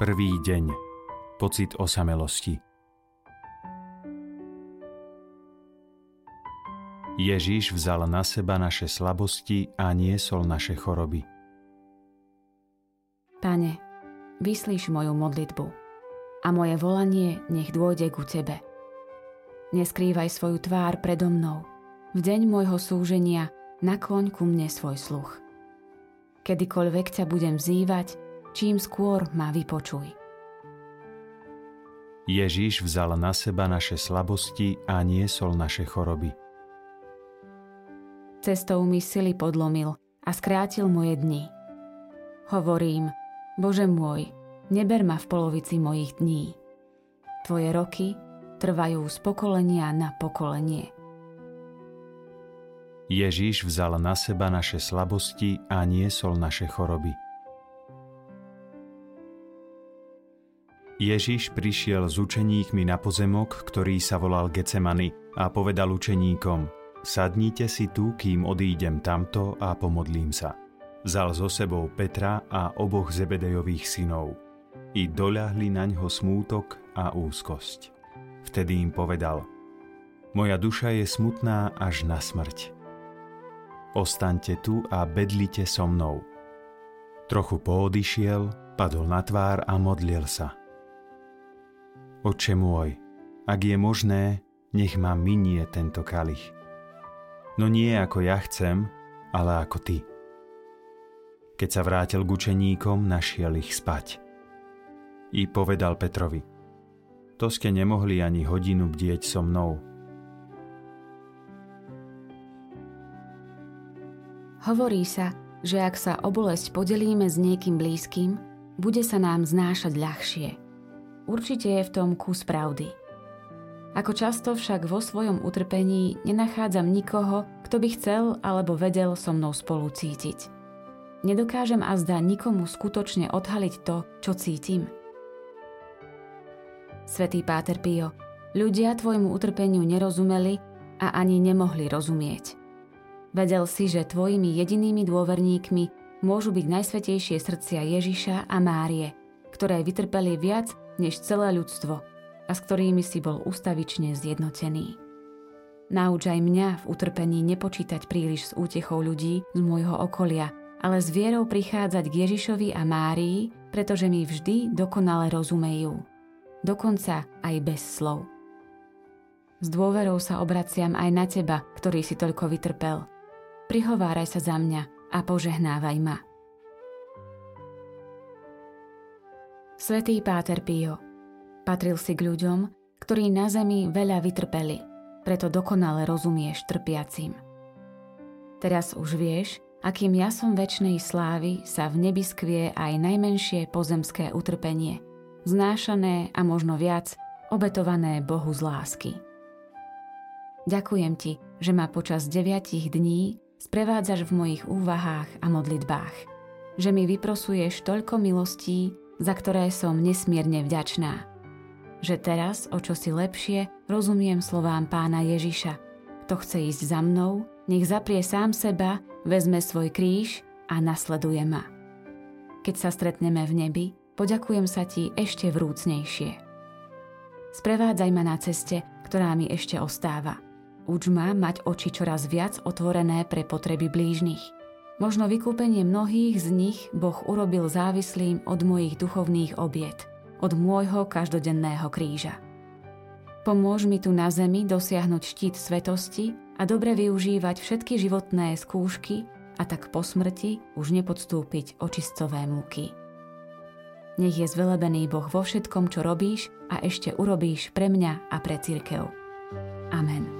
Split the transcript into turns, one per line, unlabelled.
Prvý deň. Pocit osamelosti. Ježiš vzal na seba naše slabosti a niesol naše choroby.
Pane, vyslíš moju modlitbu a moje volanie nech dôjde ku Tebe. Neskrývaj svoju tvár predo mnou. V deň môjho súženia nakloň ku mne svoj sluch. Kedykoľvek ťa budem vzývať, čím skôr ma vypočuj.
Ježiš vzal na seba naše slabosti a niesol naše choroby.
Cestou mi sily podlomil a skrátil moje dni. Hovorím, Bože môj, neber ma v polovici mojich dní. Tvoje roky trvajú z pokolenia na pokolenie.
Ježíš vzal na seba naše slabosti a niesol naše choroby. Ježiš prišiel s učeníkmi na pozemok, ktorý sa volal Gecemany a povedal učeníkom – Sadnite si tu, kým odídem tamto a pomodlím sa. Vzal so sebou Petra a oboch Zebedejových synov. I doľahli na ňo smútok a úzkosť. Vtedy im povedal, moja duša je smutná až na smrť. Ostaňte tu a bedlite so mnou. Trochu poodišiel, padol na tvár a modlil sa. Oče môj, ak je možné, nech ma minie tento kalich no nie ako ja chcem, ale ako ty. Keď sa vrátil k učeníkom, našiel ich spať. I povedal Petrovi, to ste nemohli ani hodinu bdieť so mnou.
Hovorí sa, že ak sa o bolesť podelíme s niekým blízkym, bude sa nám znášať ľahšie. Určite je v tom kus pravdy. Ako často však vo svojom utrpení nenachádzam nikoho, kto by chcel alebo vedel so mnou spolu cítiť. Nedokážem azda nikomu skutočne odhaliť to, čo cítim. Svetý Páter Pio, ľudia tvojmu utrpeniu nerozumeli a ani nemohli rozumieť. Vedel si, že tvojimi jedinými dôverníkmi môžu byť najsvetejšie srdcia Ježiša a Márie, ktoré vytrpeli viac než celé ľudstvo – a s ktorými si bol ustavične zjednotený. Nauč aj mňa v utrpení nepočítať príliš s útechou ľudí z môjho okolia, ale s vierou prichádzať k Ježišovi a Márii, pretože mi vždy dokonale rozumejú. Dokonca aj bez slov. S dôverou sa obraciam aj na teba, ktorý si toľko vytrpel. Prihováraj sa za mňa a požehnávaj ma. Svetý Páter Pio, Patril si k ľuďom, ktorí na zemi veľa vytrpeli, preto dokonale rozumieš trpiacim. Teraz už vieš, akým jasom väčšnej slávy sa v nebi skvie aj najmenšie pozemské utrpenie, znášané a možno viac, obetované Bohu z lásky. Ďakujem ti, že ma počas deviatich dní sprevádzaš v mojich úvahách a modlitbách, že mi vyprosuješ toľko milostí, za ktoré som nesmierne vďačná že teraz o čosi lepšie rozumiem slovám pána Ježiša. Kto chce ísť za mnou, nech zaprie sám seba, vezme svoj kríž a nasleduje ma. Keď sa stretneme v nebi, poďakujem sa ti ešte vrúcnejšie. Sprevádzaj ma na ceste, ktorá mi ešte ostáva. Uč ma mať oči čoraz viac otvorené pre potreby blížnych. Možno vykúpenie mnohých z nich Boh urobil závislým od mojich duchovných obiet – od môjho každodenného kríža. Pomôž mi tu na zemi dosiahnuť štít svetosti a dobre využívať všetky životné skúšky a tak po smrti už nepodstúpiť očistové múky. Nech je zvelebený Boh vo všetkom, čo robíš a ešte urobíš pre mňa a pre církev. Amen.